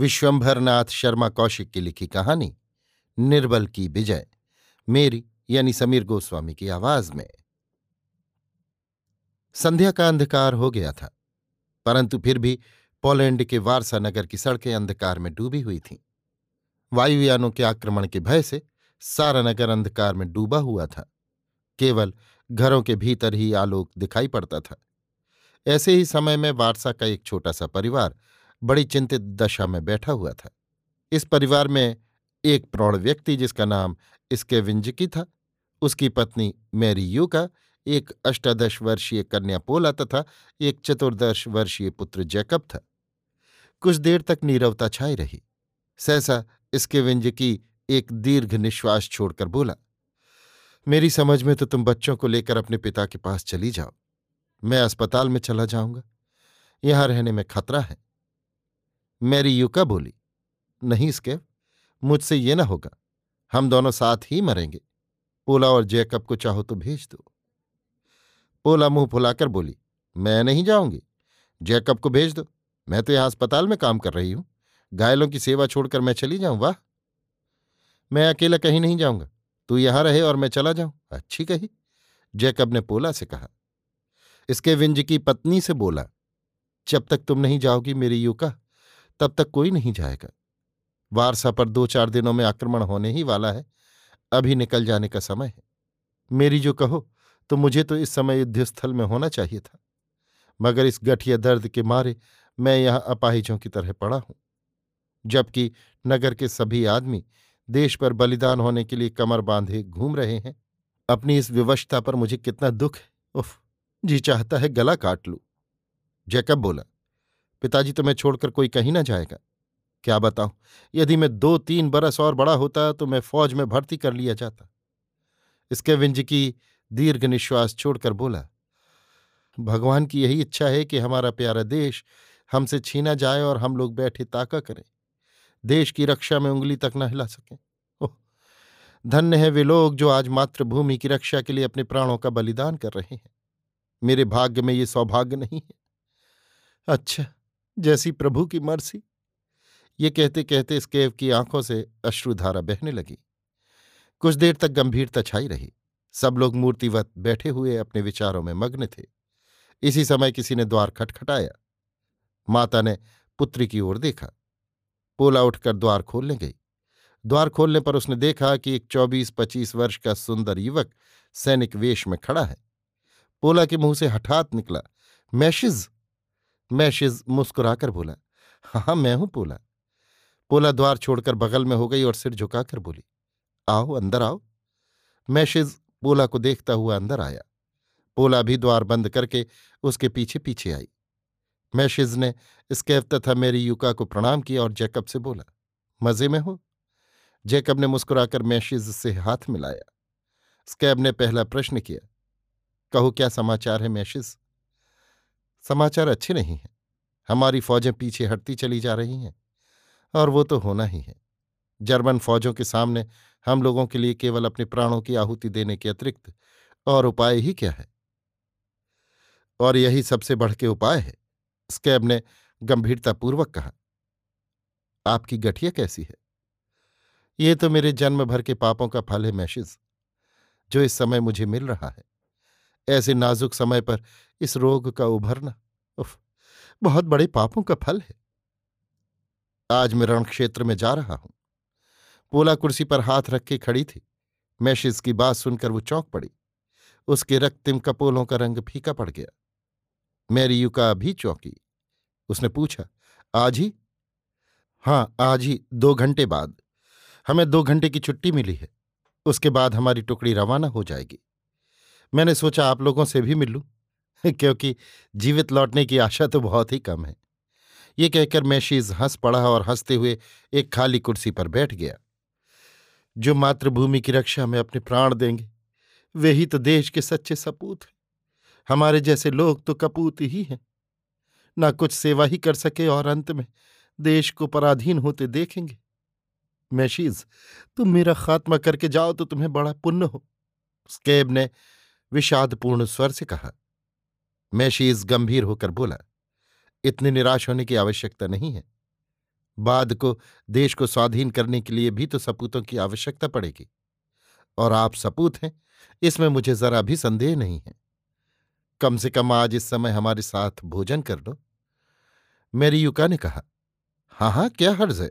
विश्वंभरनाथ शर्मा कौशिक की लिखी कहानी, निर्बल की विजय, मेरी यानी समीर गोस्वामी की आवाज़ में। संध्या का अंधकार हो गया था, परंतु फिर भी पोलैंड के वारसा नगर की सड़कें अंधकार में डूबी हुई थीं। वायुयानों के आक्रमण के भय से सारा नगर अंधकार में डूबा हुआ था, केवल घरों के भीतर ही आलोक दिखाई पड़ता था। ऐसे ही समय में वारसा का एक छोटा सा परिवार बड़ी चिंतित दशा में बैठा हुआ था। इस परिवार में एक प्रौढ़ व्यक्ति जिसका नाम इसके विंजकी था, उसकी पत्नी मैरी यू का, एक अष्टादश वर्षीय कन्या पोला तथा एक चतुर्दश वर्षीय पुत्र जैकब था। कुछ देर तक नीरवता छाई रही। सहसा इसके विंजकी एक दीर्घ निश्वास छोड़कर बोला, मेरी समझ में तो तुम बच्चों को लेकर अपने पिता के पास चली जाओ। मैं अस्पताल में चला जाऊँगा। यहाँ रहने में खतरा है। मैरी युका बोली। नहीं इसके मुझसे ये ना होगा। हम दोनों साथ ही मरेंगे। पोला और जैकब को चाहो तो भेज दो। पोला मुँह फुलाकर बोली, मैं नहीं जाऊँगी। जैकब को भेज दो। मैं तो यहाँ अस्पताल में काम कर रही हूँ। घायलों की सेवा छोड़कर मैं चली जाऊँ, वाह! मैं अकेला कहीं नहीं जाऊँगा। तू यहाँ रहे और मैं चला जाऊँ। अच्छी कही। जैकब ने पोला से कहा। इसके विंज की पत्नी से बोला, जब तक तुम नहीं जाओगी मेरी युका तब तक कोई नहीं जाएगा। वारसा पर दो चार दिनों में आक्रमण होने ही वाला है। अभी निकल जाने का समय है। मेरी जो कहो तो मुझे तो इस समय युद्धस्थल में होना चाहिए था। मगर इस गठिया दर्द के मारे मैं यहाँ अपाहिजों की तरह पड़ा हूँ। जबकि नगर के सभी आदमी देश पर बलिदान होने के लिए कमर बांधे घूम रहे हैं। अपनी इस विवशता पर मुझे कितना दुख है। उफ, जी चाहता है गला काट लू। जैकब बोला पिताजी तुम्हें छोड़कर कोई कहीं ना जाएगा। क्या बताऊँ, यदि मैं दो तीन बरस और बड़ा होता तो मैं फौज में भर्ती कर लिया जाता। इसके विंज की दीर्घ निश्वास छोड़कर बोला, भगवान की यही इच्छा है कि हमारा प्यारा देश हमसे छीना जाए और हम लोग बैठे ताका करें। देश की रक्षा में उंगली तक न हिला सकें। ओह, धन्य है वे लोग जो आज मातृभूमि की रक्षा के लिए अपने प्राणों का बलिदान कर रहे हैं। मेरे भाग्य में ये सौभाग्य नहीं है। अच्छा जैसी प्रभु की मर्सी। ये कहते कहते स्केव की आँखों से अश्रुधारा बहने लगी। कुछ देर तक गंभीरता छाई रही। सब लोग मूर्तिवत बैठे हुए अपने विचारों में मग्न थे। इसी समय किसी ने द्वार खटखटाया। माता ने पुत्री की ओर देखा। पोला उठकर द्वार खोलने गई। द्वार खोलने पर उसने देखा कि एक चौबीस पच्चीस वर्ष का सुंदर युवक सैनिक वेश में खड़ा है। पोला के मुँह से हठात निकला, मैशिज! मैशिज मुस्कुराकर बोला हाँ मैं हूँ पोला। पोला द्वार छोड़कर बगल में हो गई और सिर झुकाकर बोली, आओ, अंदर आओ। मैशिज पोला को देखता हुआ अंदर आया। पोला भी द्वार बंद करके उसके पीछे पीछे आई। मैशिज ने स्कैब तथा मेरी युका को प्रणाम किया और जैकब से बोला, मज़े में हो? जैकब ने मुस्कुराकर मैशिज से हाथ मिलाया। स्कैब ने पहला प्रश्न किया, कहो, क्या समाचार है मैशिज समाचार अच्छे नहीं हैं। हमारी फौजें पीछे हटती चली जा रही हैं। और वो तो होना ही है। जर्मन फौजों के सामने हम लोगों के लिए केवल अपने प्राणों की आहुति देने के अतिरिक्त और उपाय ही क्या है? और यही सबसे बढ़ के उपाय है, स्कैब ने गंभीरतापूर्वक कहा। आपकी गठिया कैसी है? ये तो मेरे जन्म भर के पापों का फल है मैशिज जो इस समय मुझे मिल रहा है। ऐसे नाजुक समय पर इस रोग का उभरना। उफ, बहुत बड़े पापों का फल है। आज मैं रणक्षेत्र में जा रहा हूँ। पोला कुर्सी पर हाथ रख के खड़ी थी। मैशिज की बात सुनकर वो चौंक पड़ी। उसके रक्तिम कपोलों का रंग फीका पड़ गया। मैरी युका भी चौंकी। उसने पूछा, आज ही? हाँ आज ही, दो घंटे बाद। हमें दो घंटे की छुट्टी मिली है। उसके बाद हमारी टुकड़ी रवाना हो जाएगी। मैंने सोचा आप लोगों से भी मिल। लूँ क्योंकि जीवित लौटने की आशा तो बहुत ही कम है। ये कहकर मैशीज हंस पड़ा और हँसते हुए एक खाली कुर्सी पर बैठ गया। जो मातृभूमि की रक्षा में अपने प्राण देंगे, वे ही तो देश के सच्चे सपूत हैं। हमारे जैसे लोग तो कपूत ही हैं। ना कुछ सेवा ही कर सके और अंत में देश को पराधीन होते देखेंगे। मैशीज तुम मेरा खात्मा करके जाओ तो तुम्हें बड़ा पुण्य हो स्केब ने विषादपूर्ण स्वर से कहा। मैशीज गंभीर होकर बोला, इतनी निराश होने की आवश्यकता नहीं है। बाद को, देश को स्वाधीन करने के लिए भी तो सपूतों की आवश्यकता पड़ेगी। और आप सपूत हैं, इसमें मुझे जरा भी संदेह नहीं है। कम से कम आज इस समय हमारे साथ भोजन कर लो। मेरी युका ने कहा हाँ हाँ क्या हर्ज है?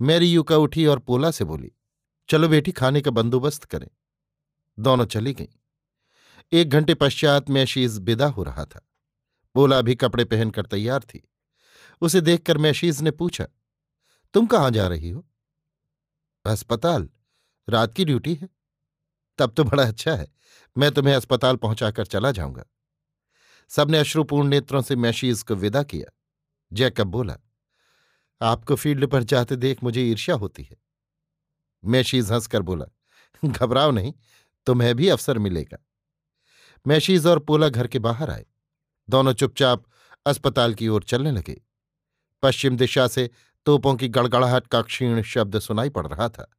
मेरी युका उठी और पोला से बोली, चलो बेटी, खाने का बंदोबस्त करें। दोनों चली गईं। एक घंटे पश्चात मैशीज विदा हो रहा था। बोला भी कपड़े पहनकर तैयार थी। उसे देखकर मैशीज ने पूछा, तुम कहाँ जा रही हो? अस्पताल। रात की ड्यूटी है। तब तो बड़ा अच्छा है। मैं तुम्हें अस्पताल पहुंचाकर चला जाऊँगा। सबने अश्रुपूर्ण नेत्रों से मैशीज को विदा किया। जैकब बोला, आपको फ़ील्ड पर जाते देख मुझे ईर्ष्या होती है। मैशीज हंसकर बोला, घबराओ नहीं, तुम्हें भी अवसर मिलेगा। मैशीज और पोला घर के बाहर आए। दोनों चुपचाप अस्पताल की ओर चलने लगे। पश्चिम दिशा से तोपों की गड़गड़ाहट का क्षीण शब्द सुनाई पड़ रहा था।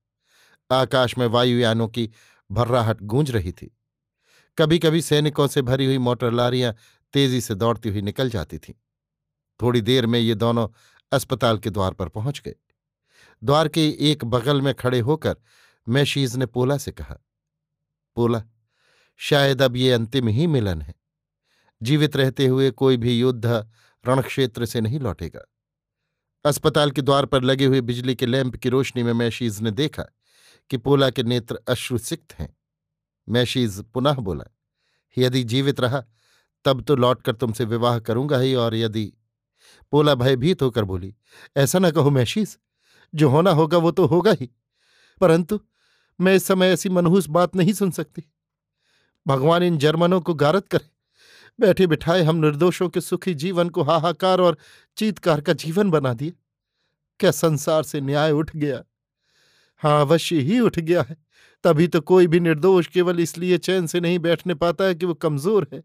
आकाश में वायुयानों की भर्राहट गूंज रही थी। कभी कभी सैनिकों से भरी हुई मोटर लारियाँ तेज़ी से दौड़ती हुई निकल जाती थीं। थोड़ी देर में ये दोनों अस्पताल के द्वार पर पहुँच गए। द्वार के एक बगल में खड़े होकर मैशीज ने पोला से कहा, पोला शायद अब ये अंतिम ही मिलन है। जीवित रहते हुए कोई भी युद्ध रणक्षेत्र से नहीं लौटेगा। अस्पताल के द्वार पर लगे हुए बिजली के लैंप की रोशनी में मैशीज ने देखा कि पोला के नेत्र अश्रुसिक्त हैं। मैशीज पुनः बोला यदि जीवित रहा, तब तो लौटकर तुमसे विवाह करूँगा ही और यदि पोला भयभीत होकर बोली, ऐसा ना कहो मैशीज, जो होना होगा वो तो होगा ही, परंतु मैं इस समय ऐसी मनहूस बात नहीं सुन सकती। भगवान इन जर्मनों को गारत करे। बैठे बिठाए हम निर्दोषों के सुखी जीवन को हाहाकार और चीतकार का जीवन बना दिए। क्या संसार से न्याय उठ गया? हाँ अवश्य ही उठ गया है। तभी तो कोई भी निर्दोष केवल इसलिए चैन से नहीं बैठने पाता है कि वो कमज़ोर है।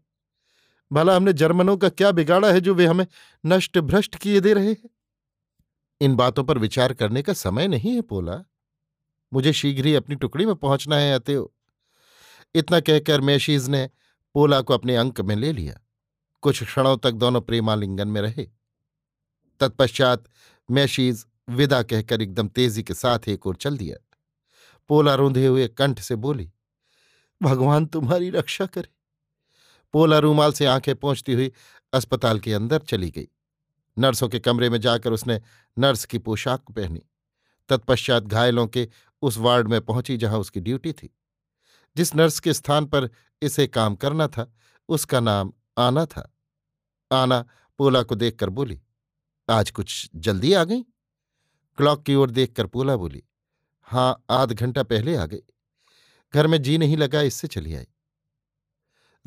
भला हमने जर्मनों का क्या बिगाड़ा है जो वे हमें नष्ट भ्रष्ट किए दे रहे हैं? इन बातों पर विचार करने का समय नहीं है, पोला। मुझे शीघ्र ही अपनी टुकड़ी में पहुँचना है, अतएव इतना कहकर मैशीज ने पोला को अपने अंक में ले लिया। कुछ क्षणों तक दोनों प्रेमालिंगन में रहे। तत्पश्चात मैशीज विदा कहकर एकदम तेज़ी के साथ एक ओर चल दिया। पोला रूंधे हुए कंठ से बोली, भगवान तुम्हारी रक्षा करे। पोला रूमाल से आँखें पहुँचती हुई अस्पताल के अंदर चली गई। नर्सों के कमरे में जाकर उसने नर्स की पोशाक पहनी। तत्पश्चात घायलों के उस वार्ड में पहुँची जहाँ उसकी ड्यूटी थी। जिस नर्स के स्थान पर इसे काम करना था, उसका नाम आना था। आना पोला को देखकर बोली, आज कुछ जल्दी आ गई? क्लॉक की ओर देखकर पोला बोली हाँ आध घंटा पहले आ गई। घर में जी नहीं लगा, इससे चली आई।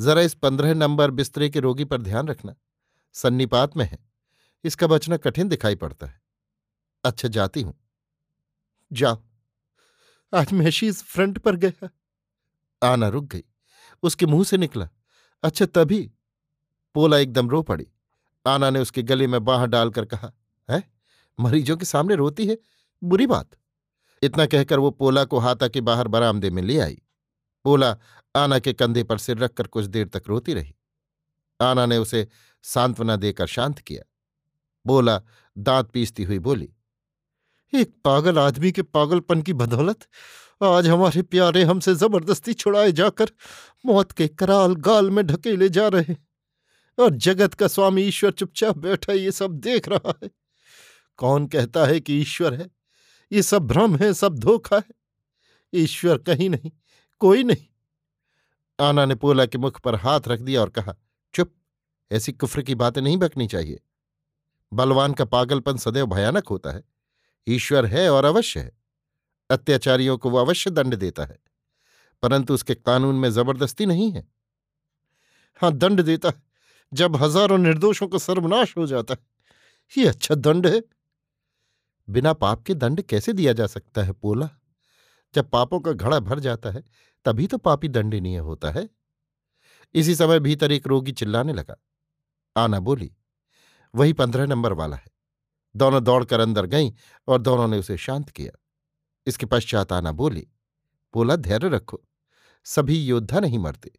जरा इस पंद्रह नंबर बिस्तरे के रोगी पर ध्यान रखना। सन्नीपात में है। इसका बचना कठिन दिखाई पड़ता है। अच्छा जाती हूँ। जाओ। आज मैशीज फ्रंट पर गया। आना रुक गई। उसके मुँह से निकला। अच्छा तभी? पोला एकदम रो पड़ी। आना ने उसके गले में बाह डालकर कहा, है? मरीजों के सामने रोती है? बुरी बात। इतना कहकर वो पोला को हाथा के बाहर बरामदे में ले आई। पोला आना के कंधे पर सिर रखकर कुछ देर तक रोती रही। आना ने उसे सांत्वना देकर शांत किया। बोला, दांत पीसती हुई बोली, एक पागल आदमी के पागलपन की बदौलत? आज हमारे प्यारे हमसे ज़बरदस्ती छुड़ाए जाकर मौत के कराल गाल में ढकेले जा रहे और जगत का स्वामी ईश्वर चुपचाप बैठा ये सब देख रहा है। कौन कहता है कि ईश्वर है? ये सब भ्रम है, सब धोखा है। ईश्वर कहीं नहीं, कोई नहीं। आना ने पोला के मुख पर हाथ रख दिया और कहा, चुप, ऐसी कुफ्र की बातें नहीं बकनी चाहिए। बलवान का पागलपन सदैव भयानक होता है। ईश्वर है और अवश्य है। अत्याचारियों को वो अवश्य दंड देता है, परंतु उसके कानून में ज़बरदस्ती नहीं है। हाँ, दंड देता है, जब हज़ारों निर्दोषों को सर्वनाश हो जाता है। ये अच्छा दंड है। बिना पाप के दंड कैसे दिया जा सकता है, पोला? जब पापों का घड़ा भर जाता है, तभी तो पापी दंडनीय होता है। इसी समय भीतर एक रोगी चिल्लाने लगा। आना बोली, वही पंद्रह नंबर वाला है। दोनों दौड़कर अंदर गईं और दोनों ने उसे शांत किया। इसके पश्चात आना बोली, बोला, धैर्य रखो, सभी योद्धा नहीं मरते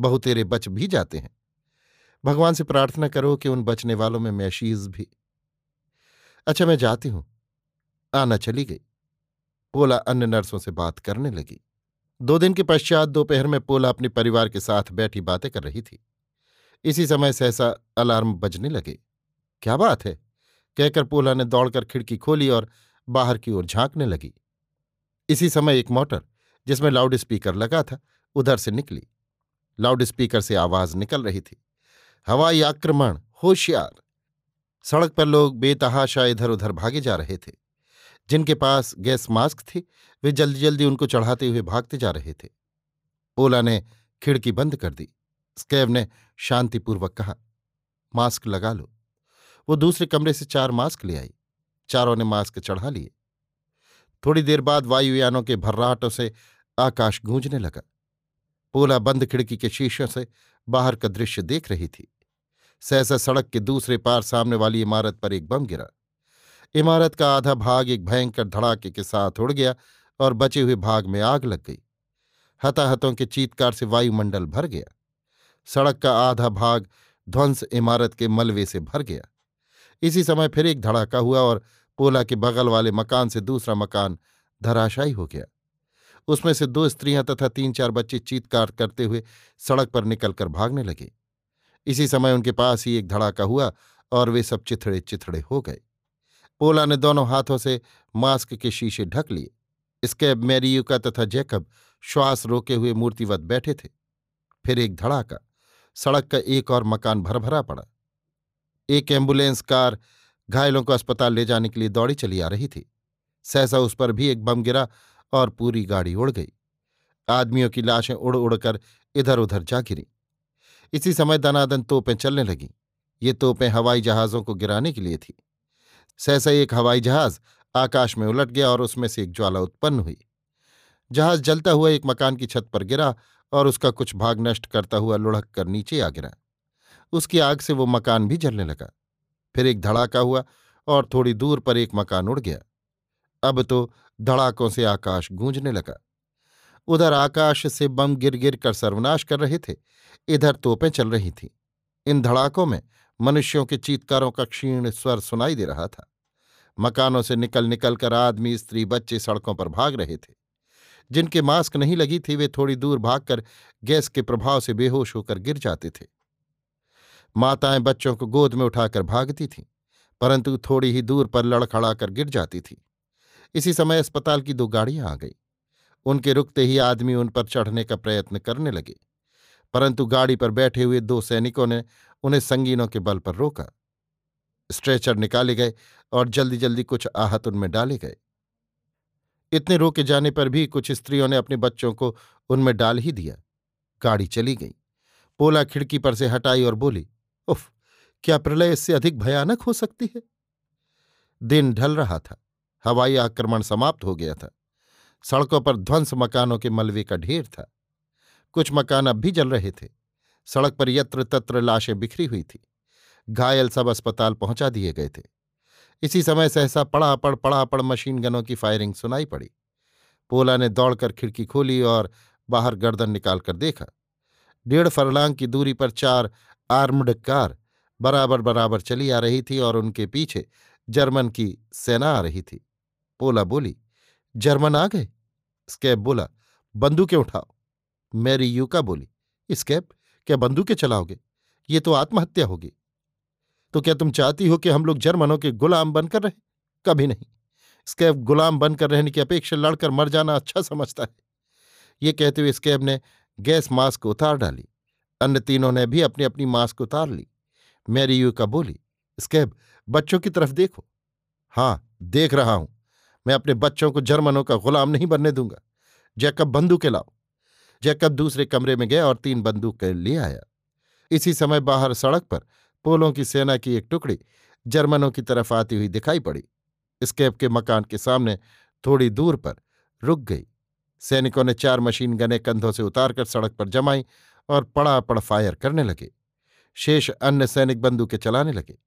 बहुतेरे बच भी जाते हैं। भगवान से प्रार्थना करो कि उन बचने वालों में मैशीज भी। अच्छा मैं जाती हूँ। आना चली गई। पोला अन्य नर्सों से बात करने लगी। दो दिन के पश्चात दोपहर में पोला अपने परिवार के साथ बैठी बातें कर रही थी। इसी समय सहसा अलार्म बजने लगे। क्या बात है? कहकर पोला ने दौड़कर खिड़की खोली और बाहर की ओर झांकने लगी। इसी समय एक मोटर, जिसमें लाउड स्पीकर लगा था, उधर से निकली। लाउड स्पीकर से आवाज़ निकल रही थी। हवाई आक्रमण, होशियार। सड़क पर लोग बेतहाशा इधर उधर भागे जा रहे थे। जिनके पास गैस मास्क थी, वे जल्दी जल्दी उनको चढ़ाते हुए भागते जा रहे थे। ओला ने खिड़की बंद कर दी। स्कैब ने शांतिपूर्वक कहा, मास्क लगा लो। वो दूसरे कमरे से चार मास्क ले आई। चारों ने मास्क चढ़ा लिए। थोड़ी देर बाद वायुयानों के भर्राहटों से आकाश गूंजने लगा। पोला बंद खिड़की के शीशों से बाहर का दृश्य देख रही थी। सहसा सड़क के दूसरे पार सामने वाली इमारत पर एक बम गिरा। इमारत का आधा भाग एक भयंकर धड़ाके के साथ उड़ गया और बचे हुए भाग में आग लग गई। हताहतों के चीतकार से वायुमंडल भर गया। सड़क का आधा भाग ध्वंस इमारत के मलबे से भर गया। इसी समय फिर एक धड़ाका हुआ और पोला के बगल वाले मकान से दूसरा मकान धराशायी हो गया। उसमें से दो स्त्रियाँ तथा तीन चार बच्चे चीतकार करते हुए सड़क पर निकलकर भागने लगे। इसी समय उनके पास ही एक धड़ाका हुआ और वे सब चिथड़े चिथड़े हो गए। पोला ने दोनों हाथों से मास्क के शीशे ढक लिए। स्कैब मैरियुका तथा जैकब श्वास रोके हुए मूर्तिवत बैठे थे। फिर एक धड़ाका। सड़क का एक और मकान भरभरा पड़ा। एक एंबुलेंस कार घायलों को अस्पताल ले जाने के लिए दौड़ी चली आ रही थी। सहसा उस पर भी एक बम गिरा और पूरी गाड़ी उड़ गई। आदमियों की लाशें उड़ उड़कर इधर उधर जा गिरी। इसी समय दनादन तोपें चलने लगीं। ये तोपें हवाई जहाज़ों को गिराने के लिए थी। सहसा एक हवाई जहाज़ आकाश में उलट गया और उसमें से एक ज्वाला उत्पन्न हुई। जहाज़ जलता हुआ एक मकान की छत पर गिरा और उसका कुछ भाग नष्ट करता हुआ लुढ़क कर नीचे आ गिरा। उसकी आग से वो मकान भी जलने लगा। फिर एक धड़ाका हुआ और थोड़ी दूर पर एक मकान उड़ गया। अब तो धड़ाकों से आकाश गूंजने लगा। उधर आकाश से बम गिर गिर कर सर्वनाश कर रहे थे, इधर तोपें चल रही थीं। इन धड़ाकों में मनुष्यों के चीतकारों का क्षीण स्वर सुनाई दे रहा था। मकानों से निकल निकल कर आदमी, स्त्री, बच्चे सड़कों पर भाग रहे थे। जिनके मास्क नहीं लगी थी, वे थोड़ी दूर भागकर गैस के प्रभाव से बेहोश होकर गिर जाते थे। माताएँ बच्चों को गोद में उठाकर भागती थीं, परंतु थोड़ी ही दूर पर लड़खड़ाकर गिर जाती थी। इसी समय अस्पताल की दो गाड़ियाँ आ गई। उनके रुकते ही आदमी उन पर चढ़ने का प्रयत्न करने लगे, परंतु गाड़ी पर बैठे हुए दो सैनिकों ने उन्हें संगीनों के बल पर रोका। स्ट्रेचर निकाले गए और जल्दी जल्दी कुछ आहत उनमें डाले गए। इतने रोके जाने पर भी कुछ स्त्रियों ने अपने बच्चों को उनमें डाल ही दिया। गाड़ी चली गई। पोला खिड़की पर से हटाई और बोली उफ, क्या प्रलय इससे अधिक भयानक हो सकती है? दिन ढल रहा था, हवाई आक्रमण समाप्त हो गया था, सड़कों पर ध्वंस मकानों के मलबे का ढेर था, कुछ मकान अब भी जल रहे थे, सड़क पर यत्र तत्र लाशें बिखरी हुई थी, घायल सब अस्पताल पहुँचा दिए गए थे। इसी समय सहसा पड़ापड़ पड़ापड़ मशीन गनों की फायरिंग सुनाई पड़ी। पोला ने दौड़कर खिड़की खोली और बाहर गर्दन निकालकर देखा, डेढ़ फरलांग की दूरी पर चार आर्म्ड कार बराबर बराबर चली आ रही थी और उनके पीछे जर्मन की सेना आ रही थी। पोला बोली, जर्मन आ गए? स्कैब बोला, बंदूकें उठाओ। मैरी यूका बोली स्कैब, क्या बंदूकें चलाओगे? ये तो आत्महत्या होगी। तो क्या तुम चाहती हो कि हम लोग जर्मनों के गुलाम बनकर रहे? कभी नहीं। स्कैब, गुलाम बनकर रहने की अपेक्षा लड़कर मर जाना अच्छा समझता है। ये कहते हुए स्कैब ने गैस मास्क उतार डाली। अन्य तीनों ने भी अपनी अपनी मास्क उतार ली। मैरी यू का बोली स्कैब बच्चों की तरफ़ देखो। हाँ देख रहा हूँ। मैं अपने बच्चों को जर्मनों का गुलाम नहीं बनने दूँगा। जैकब बंदूकें लाओ। जैकब दूसरे कमरे में गया और तीन बंदूकें ले आया। इसी समय बाहर सड़क पर पोलों की सेना की एक टुकड़ी जर्मनों की तरफ़ आती हुई दिखाई पड़ी। स्केप के मकान के सामने थोड़ी दूर पर रुक गई। सैनिकों ने चार मशीन गने कंधों से उतारकर सड़क पर जमाई और पड़ा पड़ फायर करने लगे। शेष अन्य सैनिक बंदूकें चलाने लगे,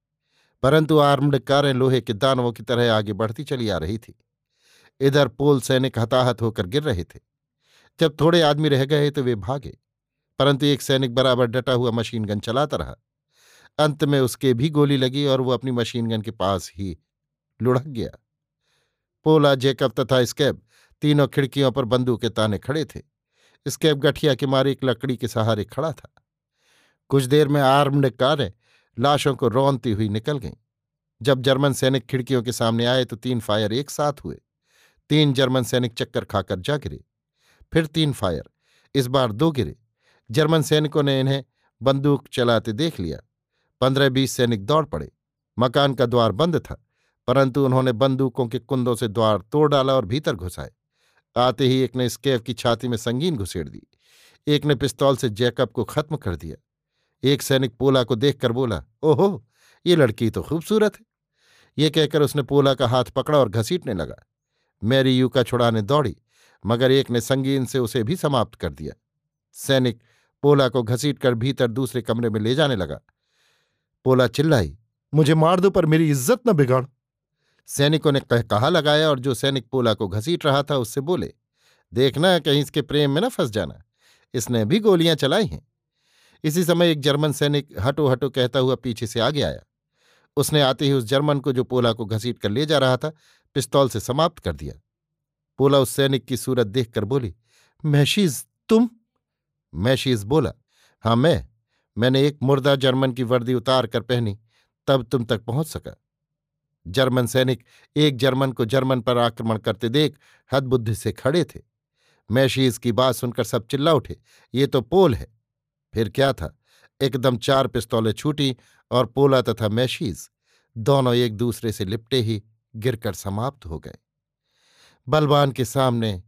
परंतु आर्म्ड कारें लोहे के दानवों की तरह आगे बढ़ती चली आ रही थी। इधर पोल सैनिक हताहत होकर गिर रहे थे। जब थोड़े आदमी रह गए तो वे भागे, परंतु एक सैनिक बराबर डटा हुआ मशीन गन चलाता रहा। अंत में उसके भी गोली लगी और वो अपनी मशीन गन के पास ही लुढ़क गया। पोला, जेकब तथा स्कैब तीनों खिड़कियों पर बंदूक के ताने खड़े थे। स्कैब गठिया के मारे एक लकड़ी के सहारे खड़ा था। कुछ देर में आर्म्ड कारें लाशों को रौनती हुई निकल गईं। जब जर्मन सैनिक खिड़कियों के सामने आए तो तीन फायर एक साथ हुए। तीन जर्मन सैनिक चक्कर खाकर जा गिरे। फिर तीन फायर इस बार दो गिरे। जर्मन सैनिकों ने इन्हें बंदूक चलाते देख लिया। पंद्रह बीस सैनिक दौड़ पड़े। मकान का द्वार बंद था, परंतु उन्होंने बंदूकों के कुंदों से द्वार तोड़ डाला और भीतर घुसाए। आते ही एक ने स्केफ की छाती में संगीन घुसेड़ दी। एक ने पिस्तौल से जैकब को खत्म कर दिया। एक सैनिक पोला को देखकर बोला, ओहो, ये लड़की तो खूबसूरत है। ये कहकर उसने पोला का हाथ पकड़ा और घसीटने लगा। मैरी यू का छुड़ाने दौड़ी, मगर एक ने संगीन से उसे भी समाप्त कर दिया। सैनिक पोला को घसीटकर भीतर दूसरे कमरे में ले जाने लगा। पोला चिल्लाई, मुझे मार दो पर मेरी इज़्ज़त न बिगाड़। सैनिकों ने कह, कहा लगाया और जो सैनिक पोला को घसीट रहा था उससे बोले, देखना कहीं इसके प्रेम में न फंस जाना। इसने भी गोलियाँ चलाई हैं। इसी समय एक जर्मन सैनिक हटो हटो कहता हुआ पीछे से आगे आया। उसने आते ही उस जर्मन को जो पोला को घसीट कर ले जा रहा था, पिस्तौल से समाप्त कर दिया। पोला उस सैनिक की सूरत देखकर बोली, मैशीज, तुम? मैशीज बोला हाँ मैं। मैंने एक मुर्दा जर्मन की वर्दी उतार कर पहनी, तब तुम तक पहुँच सका। जर्मन सैनिक एक जर्मन को जर्मन पर आक्रमण करते देख हदबुद्धि से खड़े थे। मैशीज की बात सुनकर सब चिल्ला उठे, ये तो पोल है। फिर क्या था? एकदम चार पिस्तौलें छूटी और पोला तथा मैशीज दोनों एक दूसरे से लिपटे ही गिरकर समाप्त हो गए। बलवान के सामने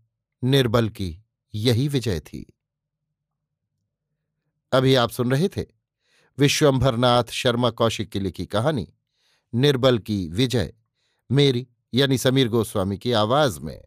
निर्बल की यही विजय थी। अभी आप सुन रहे थे विश्वंभरनाथ शर्मा कौशिक की लिखी कहानी। निर्बल की विजय मेरी यानी समीर गोस्वामी की आवाज़ में।